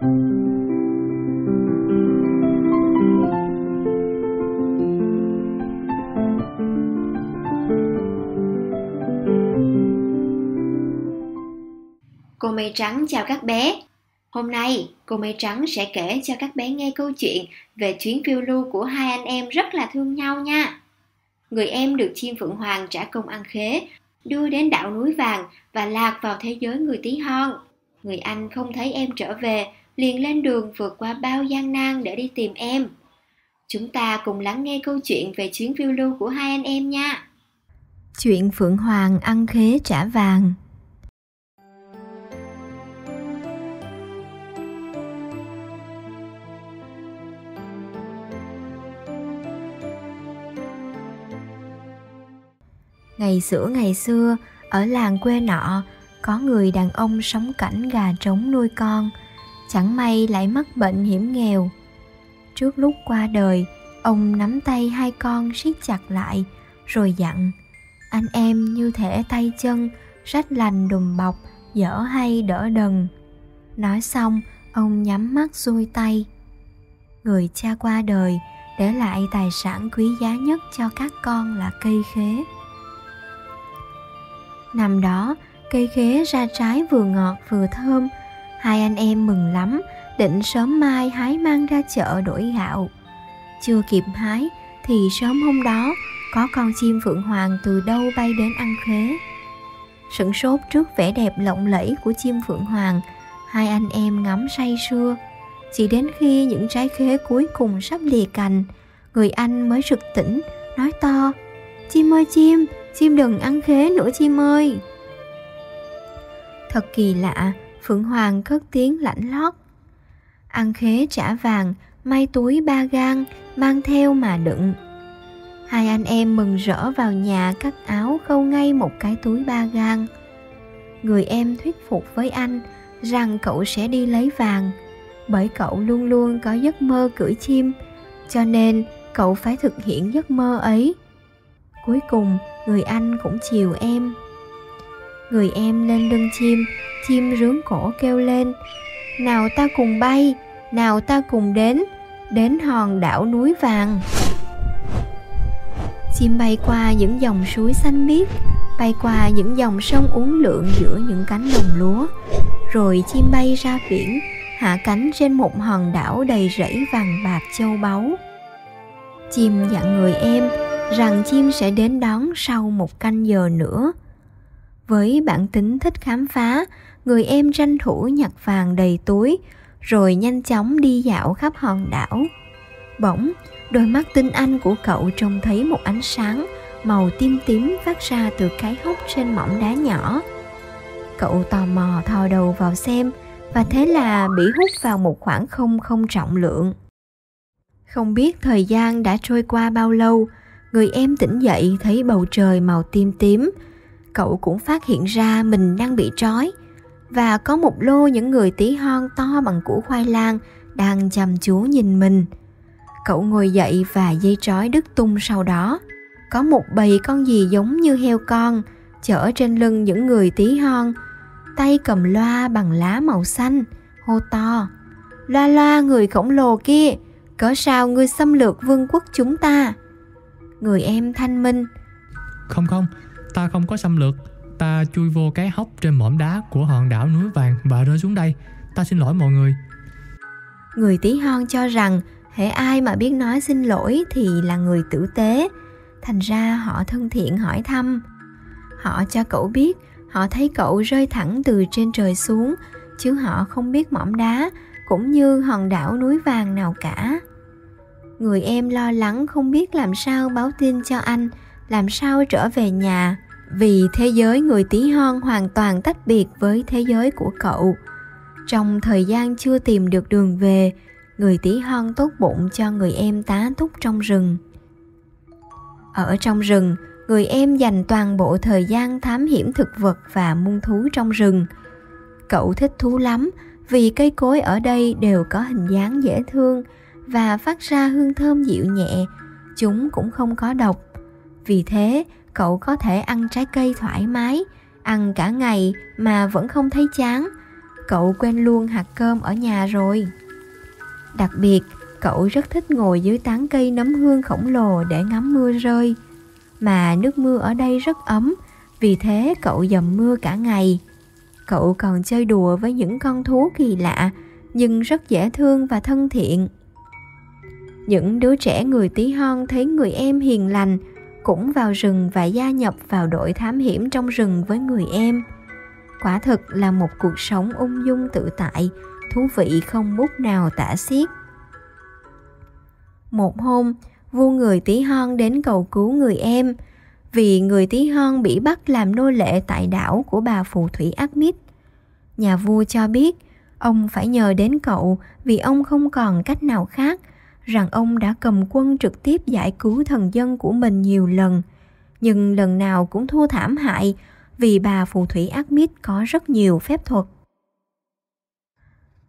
Cô Mây Trắng chào các bé. Hôm nay, cô Mây Trắng sẽ kể cho các bé nghe câu chuyện về chuyến phiêu lưu của hai anh em rất là thương nhau nha. Người em được chim Phượng Hoàng trả công ăn khế, đưa đến đảo núi vàng và lạc vào thế giới người tí hon. Người anh không thấy em trở về, liền lên đường vượt qua bao gian nan để đi tìm em. Chúng ta cùng lắng nghe câu chuyện về chuyến phiêu lưu của hai anh em nha. Chuyện Phượng Hoàng ăn khế trả vàng Ngày xưa ngày xưa, ở làng quê nọ, có người đàn ông sống cảnh gà trống nuôi con, chẳng may lại mắc bệnh hiểm nghèo. Trước lúc qua đời, ông nắm tay hai con siết chặt lại, rồi dặn, anh em như thể tay chân, rách lành đùm bọc, dở hay đỡ đần. Nói xong, ông nhắm mắt xuôi tay. Người cha qua đời, để lại tài sản quý giá nhất cho các con là cây khế. Năm đó, cây khế ra trái vừa ngọt vừa thơm, hai anh em mừng lắm, định sớm mai hái mang ra chợ đổi gạo. Chưa kịp hái thì sớm hôm đó có con chim phượng hoàng từ đâu bay đến ăn khế. Sửng sốt trước vẻ đẹp lộng lẫy của chim phượng hoàng, hai anh em ngắm say sưa. Chỉ đến khi những trái khế cuối cùng sắp lìa cành, người anh mới rực tỉnh, nói to Chim ơi chim, chim đừng ăn khế nữa chim ơi thật kỳ lạ phượng hoàng cất tiếng lãnh lót. Ăn khế trả vàng may túi ba gan, mang theo mà đựng. Hai anh em mừng rỡ vào nhà cắt áo khâu ngay một cái túi ba gan. người em thuyết phục với anh rằng cậu sẽ đi lấy vàng bởi cậu luôn luôn có giấc mơ cưỡi chim cho nên cậu phải thực hiện giấc mơ ấy. Cuối cùng người anh cũng chiều em. Người em lên lưng chim chim rướng cổ kêu lên, nào ta cùng bay, nào ta cùng đến đến hòn đảo núi vàng. Chim bay qua những dòng suối xanh biếc, bay qua những dòng sông uốn lượn giữa những cánh đồng lúa. Rồi chim bay ra biển, hạ cánh trên một hòn đảo đầy rẫy vàng bạc châu báu. Chim dặn người em rằng chim sẽ đến đón sau một canh giờ nữa. Với bản tính thích khám phá người em tranh thủ nhặt vàng đầy túi, rồi nhanh chóng đi dạo khắp hòn đảo. Bỗng, đôi mắt tinh anh của cậu trông thấy một ánh sáng màu tím tím phát ra từ cái hốc trên mỏng đá nhỏ. Cậu tò mò thò đầu vào xem, và thế là bị hút vào một khoảng không không trọng lượng. Không biết thời gian đã trôi qua bao lâu, người em tỉnh dậy thấy bầu trời màu tím tím. Cậu cũng phát hiện ra mình đang bị trói và có một lô những người tí hon to bằng củ khoai lang đang chăm chú nhìn mình. Cậu ngồi dậy và dây trói đứt tung sau đó. Có một bầy con gì giống như heo con, chở trên lưng những người tí hon. Tay cầm loa bằng lá màu xanh, hô to. Loa loa, người khổng lồ kia cỡ sao ngươi xâm lược vương quốc chúng ta? Người em thanh minh. Không không, ta không có xâm lược ta chui vô cái hốc trên mỏm đá của hòn đảo núi vàng và rơi xuống đây. Ta xin lỗi mọi người. Người tí hon cho rằng, hễ ai mà biết nói xin lỗi thì là người tử tế. Thành ra họ thân thiện hỏi thăm. Họ cho cậu biết, họ thấy cậu rơi thẳng từ trên trời xuống, chứ họ không biết mỏm đá, cũng như hòn đảo núi vàng nào cả. Người em lo lắng không biết làm sao báo tin cho anh, làm sao trở về nhà vì thế giới người tí hon hoàn toàn tách biệt với thế giới của cậu. Trong thời gian chưa tìm được đường về, người tí hon tốt bụng cho người em tá túc trong rừng. Ở trong rừng, người em dành toàn bộ thời gian thám hiểm thực vật và muôn thú trong rừng. Cậu thích thú lắm, vì cây cối ở đây đều có hình dáng dễ thương và phát ra hương thơm dịu nhẹ. Chúng cũng không có độc. Vì thế cậu có thể ăn trái cây thoải mái ăn cả ngày mà vẫn không thấy chán cậu quên luôn hạt cơm ở nhà rồi. Đặc biệt, cậu rất thích ngồi dưới tán cây nấm hương khổng lồ để ngắm mưa rơi. Mà nước mưa ở đây rất ấm, vì thế cậu dầm mưa cả ngày. Cậu còn chơi đùa với những con thú kỳ lạ, nhưng rất dễ thương và thân thiện. Những đứa trẻ người tí hon thấy người em hiền lành, cũng vào rừng và gia nhập vào đội thám hiểm trong rừng với người em. Quả thực là một cuộc sống ung dung tự tại, thú vị không bút nào tả xiết. Một hôm, vua người tí hon đến cầu cứu người em, vì người tí hon bị bắt làm nô lệ tại đảo của bà phù thủy ác mít Nhà vua cho biết ông phải nhờ đến cậu vì ông không còn cách nào khác rằng ông đã cầm quân trực tiếp giải cứu thần dân của mình nhiều lần nhưng lần nào cũng thua thảm hại vì bà phù thủy Admit có rất nhiều phép thuật.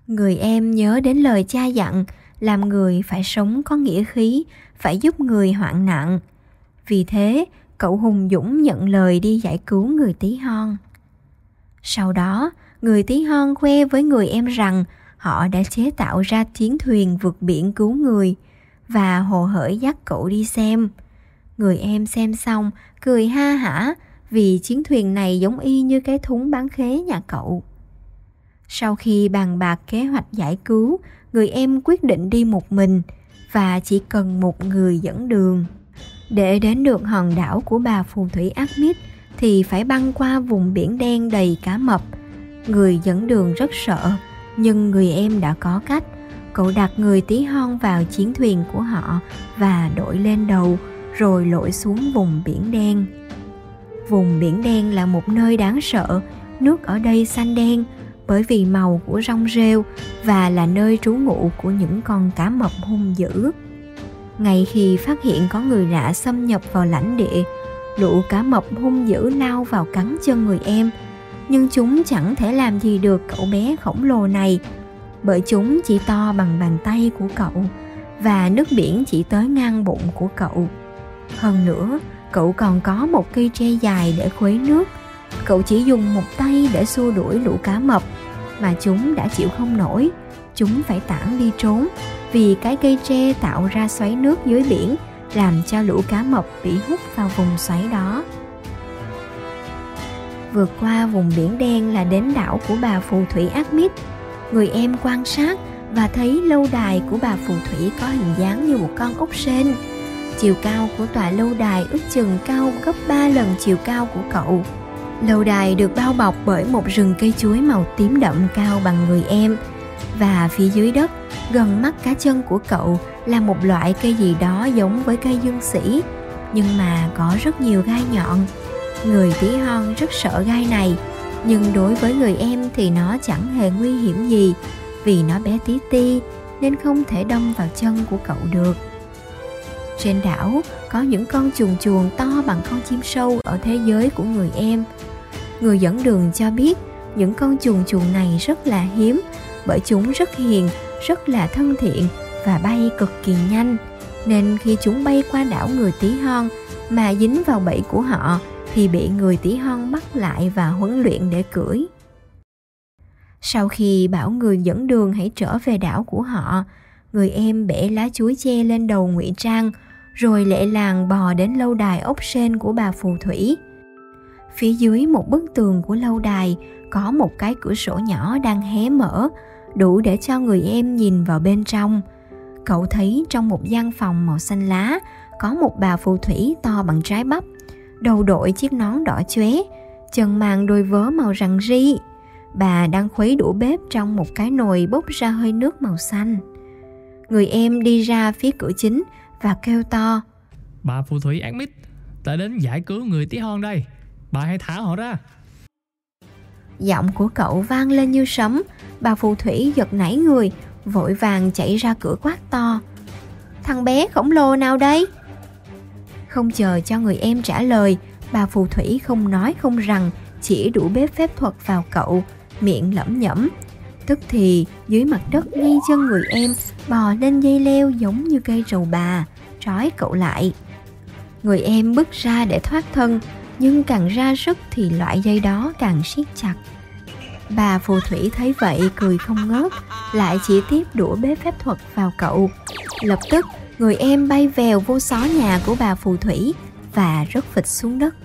Người em nhớ đến lời cha dặn làm người phải sống có nghĩa khí, phải giúp người hoạn nạn. Vì thế, cậu hùng dũng nhận lời đi giải cứu người tí hon. Sau đó, người tí hon khoe với người em rằng họ đã chế tạo ra chiến thuyền vượt biển cứu người và hồ hởi dắt cậu đi xem. Người em xem xong, cười ha hả vì chiến thuyền này giống y như cái thúng bán khế nhà cậu. Sau khi bàn bạc kế hoạch giải cứu, người em quyết định đi một mình và chỉ cần một người dẫn đường. Để đến được hòn đảo của bà phù thủy Admit thì phải băng qua vùng biển đen đầy cá mập. Người dẫn đường rất sợ, nhưng người em đã có cách. Cậu đặt người tí hon vào chiến thuyền của họ và đội lên đầu rồi lội xuống vùng biển đen. Vùng biển đen là một nơi đáng sợ, nước ở đây xanh đen bởi vì màu của rong rêu và là nơi trú ngụ của những con cá mập hung dữ. Ngay khi phát hiện có người lạ xâm nhập vào lãnh địa, lũ cá mập hung dữ lao vào cắn chân người em, nhưng chúng chẳng thể làm gì được cậu bé khổng lồ này bởi chúng chỉ to bằng bàn tay của cậu và nước biển chỉ tới ngang bụng của cậu. Hơn nữa, cậu còn có một cây tre dài để khuấy nước. Cậu chỉ dùng một tay để xua đuổi lũ cá mập mà chúng đã chịu không nổi. Chúng phải tản đi trốn vì cái cây tre tạo ra xoáy nước dưới biển làm cho lũ cá mập bị hút vào vùng xoáy đó. Vượt qua vùng biển đen là đến đảo của bà phù thủy Admit. Người em quan sát và thấy lâu đài của bà phù thủy có hình dáng như một con ốc sên. Chiều cao của tòa lâu đài ước chừng cao gấp 3 lần chiều cao của cậu. Lâu đài được bao bọc bởi một rừng cây chuối màu tím đậm cao bằng người em và phía dưới đất, gần mắt cá chân của cậu là một loại cây gì đó giống với cây dương sĩ nhưng mà có rất nhiều gai nhọn người tí hon rất sợ gai này, nhưng đối với người em thì nó chẳng hề nguy hiểm gì, vì nó bé tí ti nên không thể đâm vào chân của cậu được. Trên đảo, có những con chuồn chuồn to bằng con chim sâu ở thế giới của người em. Người dẫn đường cho biết, những con chuồn chuồn này rất là hiếm, bởi chúng rất hiền, rất là thân thiện và bay cực kỳ nhanh. Nên khi chúng bay qua đảo người tí hon mà dính vào bẫy của họ thì bị người tí hon bắt lại và huấn luyện để cưỡi. Sau khi bảo người dẫn đường hãy trở về đảo của họ, người em bẻ lá chuối che lên đầu ngụy trang, rồi lệ làng bò đến lâu đài ốc sên của bà phù thủy. Phía dưới một bức tường của lâu đài có một cái cửa sổ nhỏ đang hé mở, đủ để cho người em nhìn vào bên trong. Cậu thấy trong một gian phòng màu xanh lá có một bà phù thủy to bằng trái bắp đầu đội chiếc nón đỏ chóe chân mang đôi vớ màu rằn ri bà đang khuấy đũa bếp trong một cái nồi bốc ra hơi nước màu xanh. Người em đi ra phía cửa chính và kêu to bà phù thủy Admit ta đến giải cứu người tí hon đây. Bà hãy thả họ ra. Giọng của cậu vang lên như sấm. Bà phù thủy giật nảy người vội vàng chạy ra cửa quát to thằng bé khổng lồ nào đây không chờ cho người em trả lời bà phù thủy không nói không rằng chỉ đủ bếp phép thuật vào cậu miệng lẩm nhẩm. Tức thì dưới mặt đất ngay chân người em bò lên dây leo giống như cây rầu bà trói cậu lại. Người em bước ra để thoát thân nhưng càng ra sức thì loại dây đó càng siết chặt. Bà phù thủy thấy vậy cười không ngớt, lại chỉ tiếp đũa bếp phép thuật vào cậu. Lập tức, người em bay vèo vô xó nhà của bà phù thủy và rớt phịch xuống đất.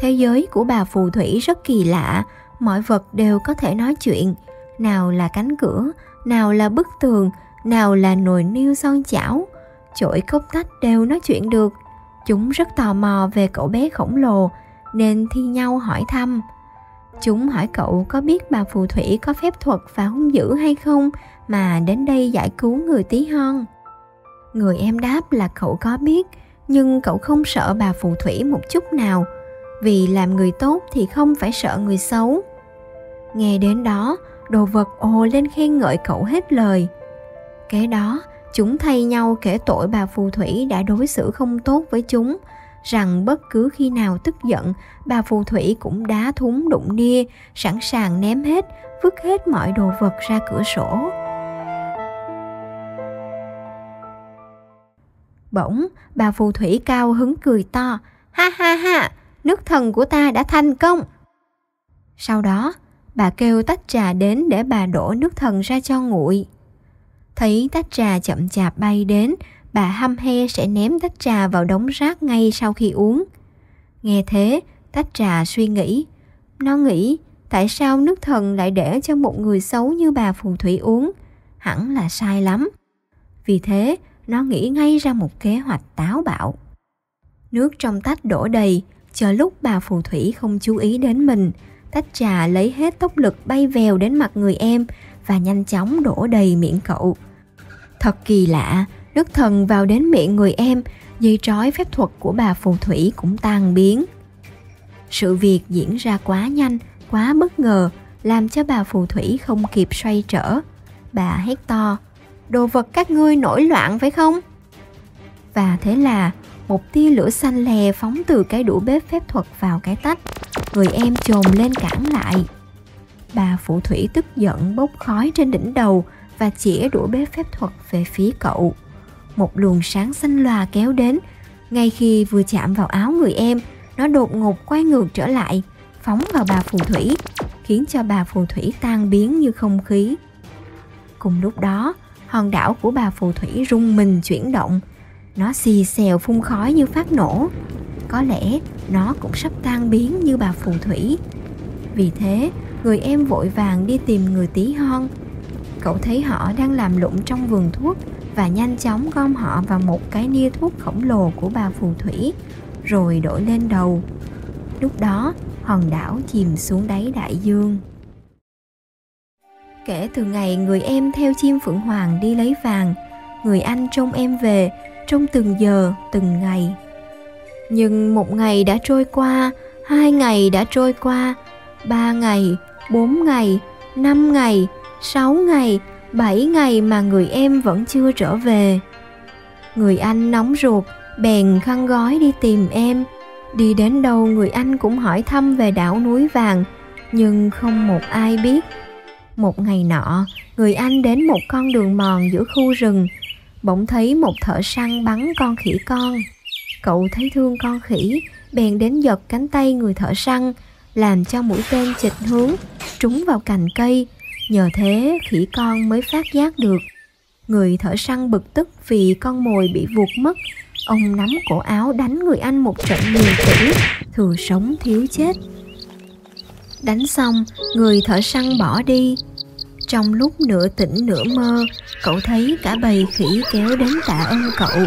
Thế giới của bà phù thủy rất kỳ lạ, mọi vật đều có thể nói chuyện, nào là cánh cửa, nào là bức tường, nào là nồi niêu son chảo, chổi cốc tách đều nói chuyện được. Chúng rất tò mò về cậu bé khổng lồ nên thi nhau hỏi thăm. Chúng hỏi cậu có biết bà phù thủy có phép thuật và hung dữ hay không mà đến đây giải cứu người tí hon. Người em đáp là cậu có biết, nhưng cậu không sợ bà phù thủy một chút nào, vì làm người tốt thì không phải sợ người xấu. Nghe đến đó, đồ vật ồ lên khen ngợi cậu hết lời. Kế đó, chúng thay nhau kể tội bà phù thủy đã đối xử không tốt với chúng, rằng bất cứ khi nào tức giận, bà phù thủy cũng đá thúng đụng nia, sẵn sàng ném hết, vứt hết mọi đồ vật ra cửa sổ. Bỗng, bà phù thủy cao hứng cười to, ha ha ha, nước thần của ta đã thành công. Sau đó, bà kêu tách trà đến để bà đổ nước thần ra cho nguội. Thấy tách trà chậm chạp bay đến, bà hăm he sẽ ném tách trà vào đống rác ngay sau khi uống. Nghe thế, tách trà suy nghĩ. Nó nghĩ, tại sao nước thần lại để cho một người xấu như bà phù thủy uống? Hẳn là sai lắm. Vì thế, nó nghĩ ngay ra một kế hoạch táo bạo. Nước trong tách đổ đầy, chờ lúc bà phù thủy không chú ý đến mình, tách trà lấy hết tốc lực bay vèo đến mặt người em và nhanh chóng đổ đầy miệng cậu. Thật kỳ lạ, nước thần vào đến miệng người em, dây trói phép thuật của bà phù thủy cũng tan biến. Sự việc diễn ra quá nhanh, quá bất ngờ, làm cho bà phù thủy không kịp xoay trở. Bà hét to, đồ vật các ngươi nổi loạn phải không? Và thế là một tia lửa xanh lè phóng từ cái đũa bếp phép thuật vào cái tách. Người em chồm lên cản lại. Bà phù thủy tức giận bốc khói trên đỉnh đầu và chĩa đũa bếp phép thuật về phía cậu. Một luồng sáng xanh lòa kéo đến. Ngay khi vừa chạm vào áo người em, nó đột ngột quay ngược trở lại, phóng vào bà phù thủy, khiến cho bà phù thủy tan biến như không khí. Cùng lúc đó, hòn đảo của bà phù thủy rung mình chuyển động. Nó xì xèo phun khói như phát nổ. Có lẽ nó cũng sắp tan biến như bà phù thủy. Vì thế, người em vội vàng đi tìm người tí hon. Cậu thấy họ đang làm lụng trong vườn thuốc và nhanh chóng gom họ vào một cái nia thuốc khổng lồ của bà phù thủy, rồi đổi lên đầu. Lúc đó, hòn đảo chìm xuống đáy đại dương. Kể từ ngày người em theo chim phượng hoàng đi lấy vàng, người anh trông em về, trong từng giờ, từng ngày. Nhưng một ngày đã trôi qua, hai ngày đã trôi qua, ba ngày, bốn ngày, năm ngày, sáu ngày, bảy ngày mà người em vẫn chưa trở về. Người anh nóng ruột, bèn khăn gói đi tìm em. Đi đến đâu người anh cũng hỏi thăm về đảo núi vàng, nhưng không một ai biết một ngày nọ, người anh đến một con đường mòn giữa khu rừng, bỗng thấy một thợ săn bắn con khỉ con. Cậu thấy thương con khỉ, bèn đến giật cánh tay người thợ săn, làm cho mũi tên chịch hướng, trúng vào cành cây. Nhờ thế khỉ con mới phát giác được. Người thợ săn bực tức vì con mồi bị vuột mất. Ông nắm cổ áo đánh người anh một trận liền tử, thừa sống thiếu chết. Đánh xong, người thợ săn bỏ đi. Trong lúc nửa tỉnh nửa mơ, cậu thấy cả bầy khỉ kéo đến tạ ơn cậu.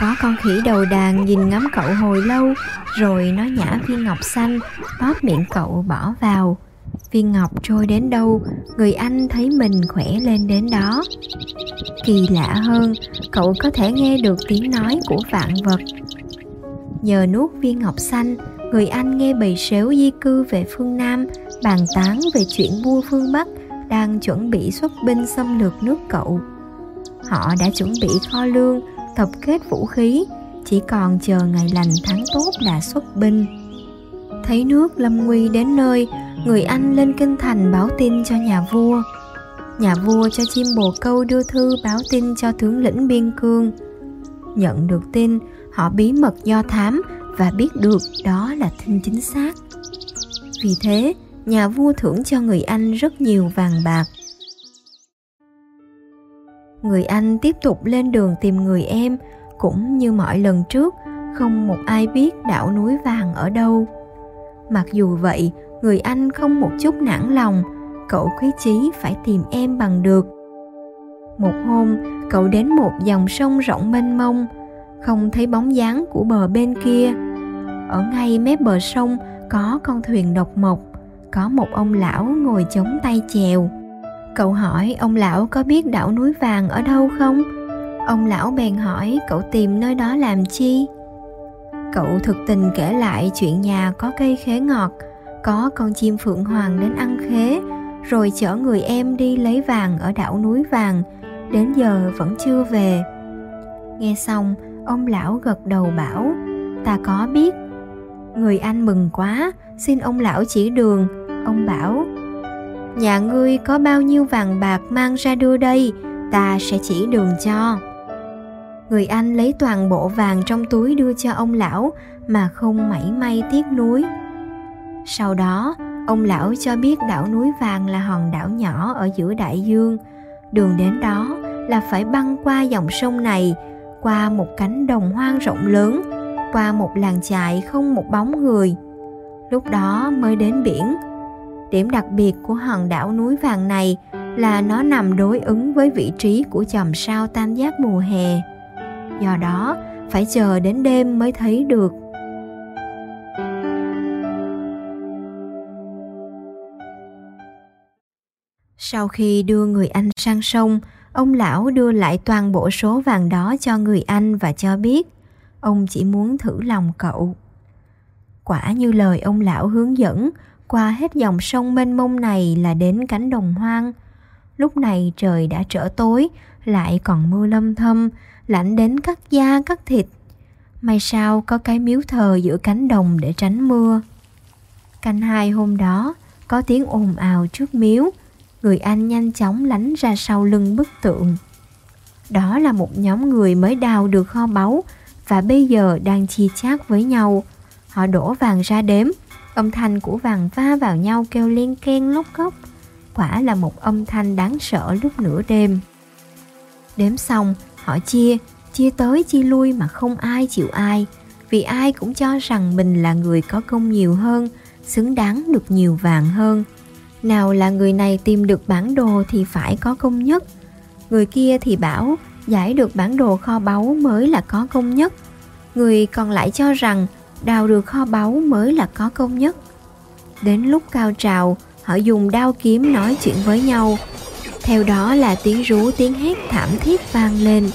Có con khỉ đầu đàn nhìn ngắm cậu hồi lâu, rồi nó nhả viên ngọc xanh, bóp miệng cậu bỏ vào. Viên ngọc trôi đến đâu, người anh thấy mình khỏe lên đến đó. Kỳ lạ hơn, cậu có thể nghe được tiếng nói của vạn vật. Nhờ nuốt viên ngọc xanh, người Anh nghe bầy sếu di cư về phương Nam bàn tán về chuyện vua phương Bắc đang chuẩn bị xuất binh xâm lược nước cậu. Họ đã chuẩn bị kho lương, tập kết vũ khí, chỉ còn chờ ngày lành tháng tốt là xuất binh. Thấy nước lâm nguy đến nơi, người Anh lên kinh thành báo tin cho nhà vua. Nhà vua cho chim bồ câu đưa thư báo tin cho tướng lĩnh biên cương. Nhận được tin, họ bí mật do thám và biết được đó là tin chính xác Vì thế, nhà vua thưởng cho người anh rất nhiều vàng bạc. Người anh tiếp tục lên đường tìm người em, cũng như mọi lần trước, không một ai biết đảo núi vàng ở đâu. Mặc dù vậy, người anh không một chút nản lòng, cậu quyết chí phải tìm em bằng được. Một hôm, cậu đến một dòng sông rộng mênh mông, không thấy bóng dáng của bờ bên kia. Ở ngay mép bờ sông có con thuyền độc mộc, có một ông lão ngồi chống tay chèo. Cậu hỏi ông lão có biết đảo núi vàng ở đâu không? Ông lão bèn hỏi cậu tìm nơi đó làm chi? Cậu thực tình kể lại chuyện nhà có cây khế ngọt, có con chim phượng hoàng đến ăn khế, rồi chở người em đi lấy vàng ở đảo núi vàng, đến giờ vẫn chưa về. Nghe xong, ông lão gật đầu bảo, ta có biết. Người anh mừng quá, xin ông lão chỉ đường, ông bảo, nhà ngươi có bao nhiêu vàng bạc mang ra đưa đây, ta sẽ chỉ đường cho. Người anh lấy toàn bộ vàng trong túi đưa cho ông lão mà không mảy may tiếc nuối. Sau đó ông lão cho biết đảo núi vàng là hòn đảo nhỏ ở giữa đại dương. Đường đến đó là phải băng qua dòng sông này qua một cánh đồng hoang rộng lớn, qua một làng trại không một bóng người. Lúc đó mới đến biển. Điểm đặc biệt của hòn đảo núi vàng này là nó nằm đối ứng với vị trí của chòm sao tam giác mùa hè. Do đó, phải chờ đến đêm mới thấy được. Sau khi đưa người anh sang sông ông lão đưa lại toàn bộ số vàng đó cho người anh và cho biết, ông chỉ muốn thử lòng cậu. Quả như lời ông lão hướng dẫn, qua hết dòng sông mênh mông này là đến cánh đồng hoang. Lúc này trời đã trở tối, lại còn mưa lâm thâm, lạnh đến cắt da cắt thịt. May sao có cái miếu thờ giữa cánh đồng để tránh mưa. Canh hai hôm đó, có tiếng ồn ào trước miếu người anh nhanh chóng lánh ra sau lưng bức tượng. Đó là một nhóm người mới đào được kho báu và bây giờ đang chia chác với nhau. Họ đổ vàng ra đếm. Âm thanh của vàng va vào nhau kêu len keng lóc cốc quả là một âm thanh đáng sợ lúc nửa đêm. Đếm xong Họ chia, chia tới chia lui mà không ai chịu ai, vì ai cũng cho rằng mình là người có công nhiều hơn, xứng đáng được nhiều vàng hơn. Nào là người này tìm được bản đồ thì phải có công nhất, người kia thì bảo giải được bản đồ kho báu mới là có công nhất, người còn lại cho rằng đào được kho báu mới là có công nhất. Đến lúc cao trào, họ dùng đao kiếm nói chuyện với nhau, theo đó là tiếng rú tiếng hét thảm thiết vang lên.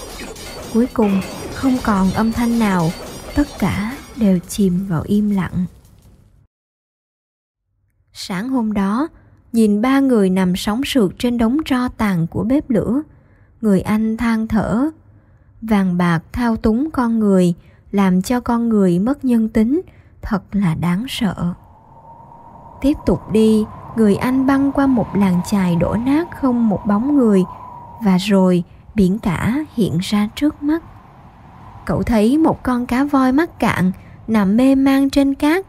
Cuối cùng không còn âm thanh nào tất cả đều chìm vào im lặng. Sáng hôm đó nhìn ba người nằm sóng sượt trên đống tro tàn của bếp lửa. Người anh than thở, vàng bạc thao túng con người, làm cho con người mất nhân tính, thật là đáng sợ. Tiếp tục đi, người anh băng qua một làng chài đổ nát không một bóng người và rồi biển cả hiện ra trước mắt. Cậu thấy một con cá voi mắc cạn nằm mê man trên cát,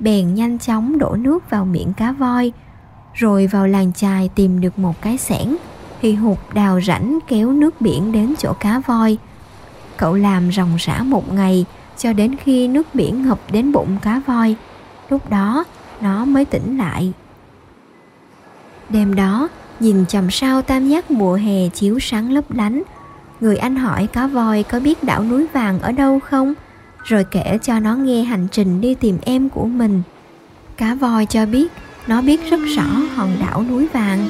bèn nhanh chóng đổ nước vào miệng cá voi rồi vào làng chài tìm được một cái xẻng thì hụt đào rãnh kéo nước biển đến chỗ cá voi cậu làm ròng rã một ngày cho đến khi nước biển ngập đến bụng cá voi lúc đó nó mới tỉnh lại Đêm đó, nhìn chòm sao tam giác mùa hè chiếu sáng lấp lánh, người anh hỏi cá voi có biết đảo núi vàng ở đâu không? Rồi kể cho nó nghe hành trình đi tìm em của mình. Cá voi cho biết nó biết rất rõ hòn đảo núi vàng.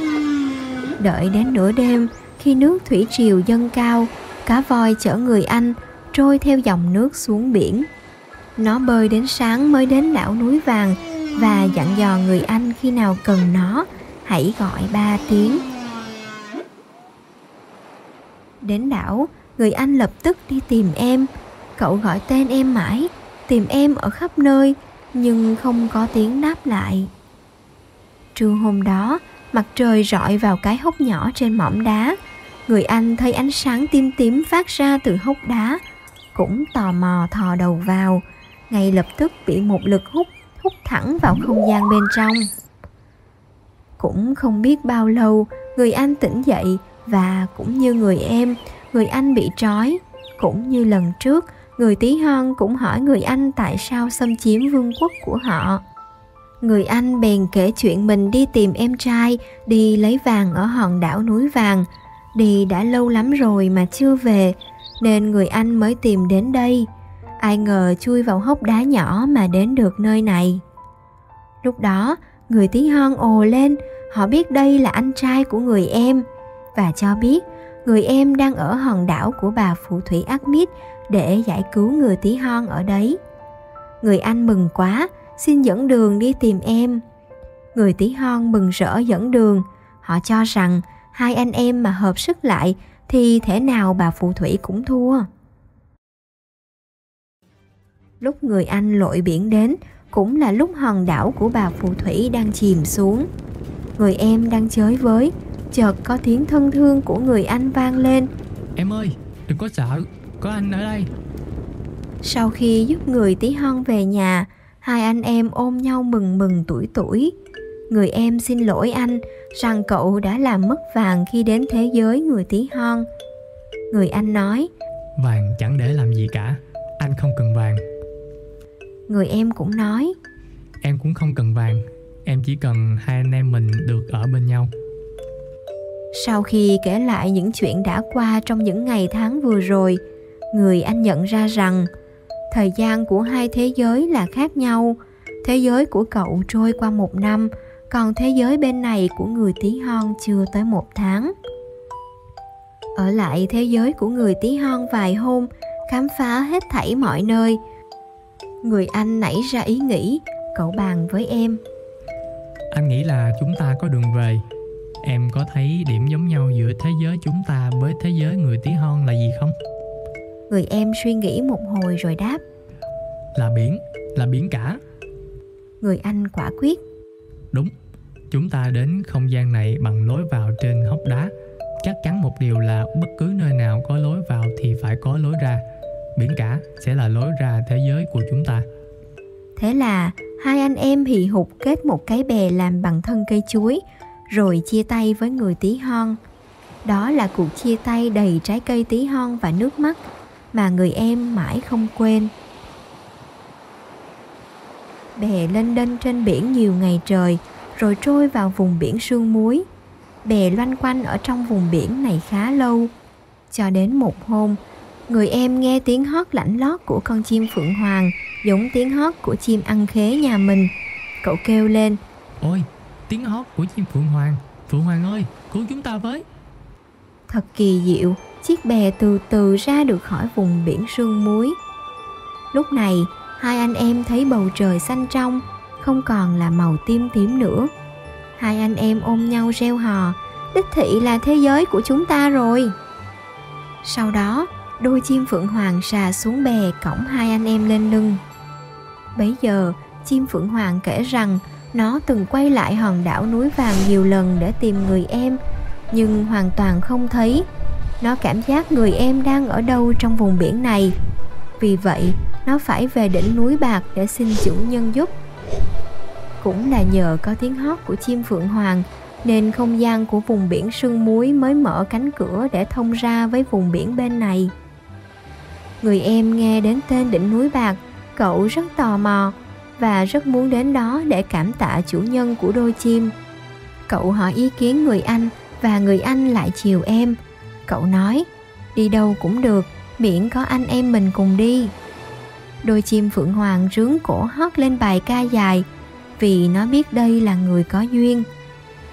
Đợi đến nửa đêm, khi nước thủy triều dâng cao, cá voi chở người anh trôi theo dòng nước xuống biển. Nó bơi đến sáng mới đến đảo núi vàng và dặn dò người anh khi nào cần nó hãy gọi ba tiếng đến đảo người anh lập tức đi tìm em cậu gọi tên em mãi tìm em ở khắp nơi nhưng không có tiếng đáp lại trưa hôm đó, mặt trời rọi vào cái hốc nhỏ trên mỏm đá. Người anh thấy ánh sáng tím tím phát ra từ hốc đá, cũng tò mò thò đầu vào. Ngay lập tức bị một lực hút hút thẳng vào không gian bên trong. Cũng không biết bao lâu, người anh tỉnh dậy và cũng như người em, người anh bị trói. Cũng như lần trước, người tí hon cũng hỏi người anh tại sao xâm chiếm vương quốc của họ người anh bèn kể chuyện mình đi tìm em trai đi lấy vàng ở hòn đảo núi vàng. Đi đã lâu lắm rồi mà chưa về nên người anh mới tìm đến đây. Ai ngờ chui vào hốc đá nhỏ mà đến được nơi này. Lúc đó người tí hon ồ lên họ biết đây là anh trai của người em. Và cho biết người em đang ở hòn đảo của bà phù thủy Admit để giải cứu người tí hon ở đấy. Người anh mừng quá, xin dẫn đường đi tìm em. Người tí hon mừng rỡ dẫn đường, họ cho rằng hai anh em mà hợp sức lại thì thể nào bà phù thủy cũng thua. Lúc người anh lội biển đến cũng là lúc hòn đảo của bà phù thủy đang chìm xuống. Người em đang chới với, chợt có tiếng thân thương của người anh vang lên. Em ơi, đừng có sợ, có anh ở đây. Sau khi giúp người tí hon về nhà, hai anh em ôm nhau mừng mừng tuổi tuổi. Người em xin lỗi anh rằng cậu đã làm mất vàng khi đến thế giới người tí hon. Người anh nói, Vàng chẳng để làm gì cả, anh không cần vàng. Người em cũng nói, Em cũng không cần vàng, em chỉ cần hai anh em mình được ở bên nhau. Sau khi kể lại những chuyện đã qua trong những ngày tháng vừa rồi, người anh nhận ra rằng thời gian của hai thế giới là khác nhau. Thế giới của cậu trôi qua một năm, còn thế giới bên này của người tí hon chưa tới một tháng. Ở lại thế giới của người tí hon vài hôm, khám phá hết thảy mọi nơi. Người anh nảy ra ý nghĩ, cậu bàn với em. Anh nghĩ là chúng ta có đường về Em có thấy điểm giống nhau giữa thế giới chúng ta với thế giới người tí hon là gì không? Người em suy nghĩ một hồi rồi đáp. Là biển, là biển cả. Người anh quả quyết. Đúng, chúng ta đến không gian này bằng lối vào trên hốc đá. Chắc chắn một điều là bất cứ nơi nào có lối vào thì phải có lối ra. Biển cả sẽ là lối ra thế giới của chúng ta. Thế là hai anh em hì hục kết một cái bè làm bằng thân cây chuối rồi chia tay với người tí hon. Đó là cuộc chia tay đầy trái cây tí hon và nước mắt mà người em mãi không quên. Bè lênh đênh trên biển nhiều ngày trời rồi trôi vào vùng biển sương muối. Bè loanh quanh ở trong vùng biển này khá lâu. Cho đến một hôm, người em nghe tiếng hót lạnh lót của con chim phượng hoàng giống tiếng hót của chim ăn khế nhà mình. Cậu kêu lên, Ôi, tiếng hót của chim Phượng Hoàng Phượng Hoàng ơi, cứu chúng ta với Thật kỳ diệu, chiếc bè từ từ ra được khỏi vùng biển sương muối. Lúc này, hai anh em thấy bầu trời xanh trong, không còn là màu tím tím nữa. Hai anh em ôm nhau reo hò, đích thị là thế giới của chúng ta rồi. Sau đó, đôi chim phượng hoàng xà xuống bè cõng hai anh em lên lưng. Bấy giờ, chim phượng hoàng kể rằng nó từng quay lại hòn đảo núi vàng nhiều lần để tìm người em nhưng hoàn toàn không thấy nó cảm giác người em đang ở đâu trong vùng biển này vì vậy, nó phải về đỉnh núi bạc để xin chủ nhân giúp cũng là nhờ có tiếng hót của chim phượng hoàng, nên không gian của vùng biển sương muối mới mở cánh cửa để thông ra với vùng biển bên này người em nghe đến tên đỉnh núi bạc, cậu rất tò mò và rất muốn đến đó để cảm tạ chủ nhân của đôi chim. Cậu hỏi ý kiến người anh và người anh lại chiều em. Cậu nói, đi đâu cũng được, miễn có anh em mình cùng đi. Đôi chim phượng hoàng rướng cổ hót lên bài ca dài vì nó biết đây là người có duyên.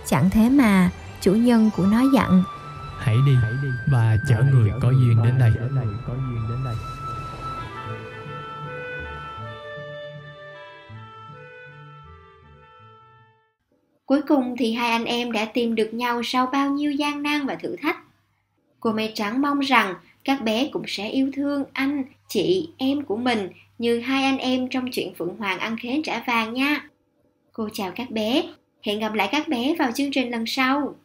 Chẳng thế mà, chủ nhân của nó dặn Hãy đi và chở người có duyên đến đây. Cuối cùng thì hai anh em đã tìm được nhau sau bao nhiêu gian nan và thử thách. Cô mây trắng mong rằng các bé cũng sẽ yêu thương anh, chị, em của mình như hai anh em trong chuyện Phượng Hoàng ăn khế trả vàng nha. Cô chào các bé, hẹn gặp lại các bé vào chương trình lần sau.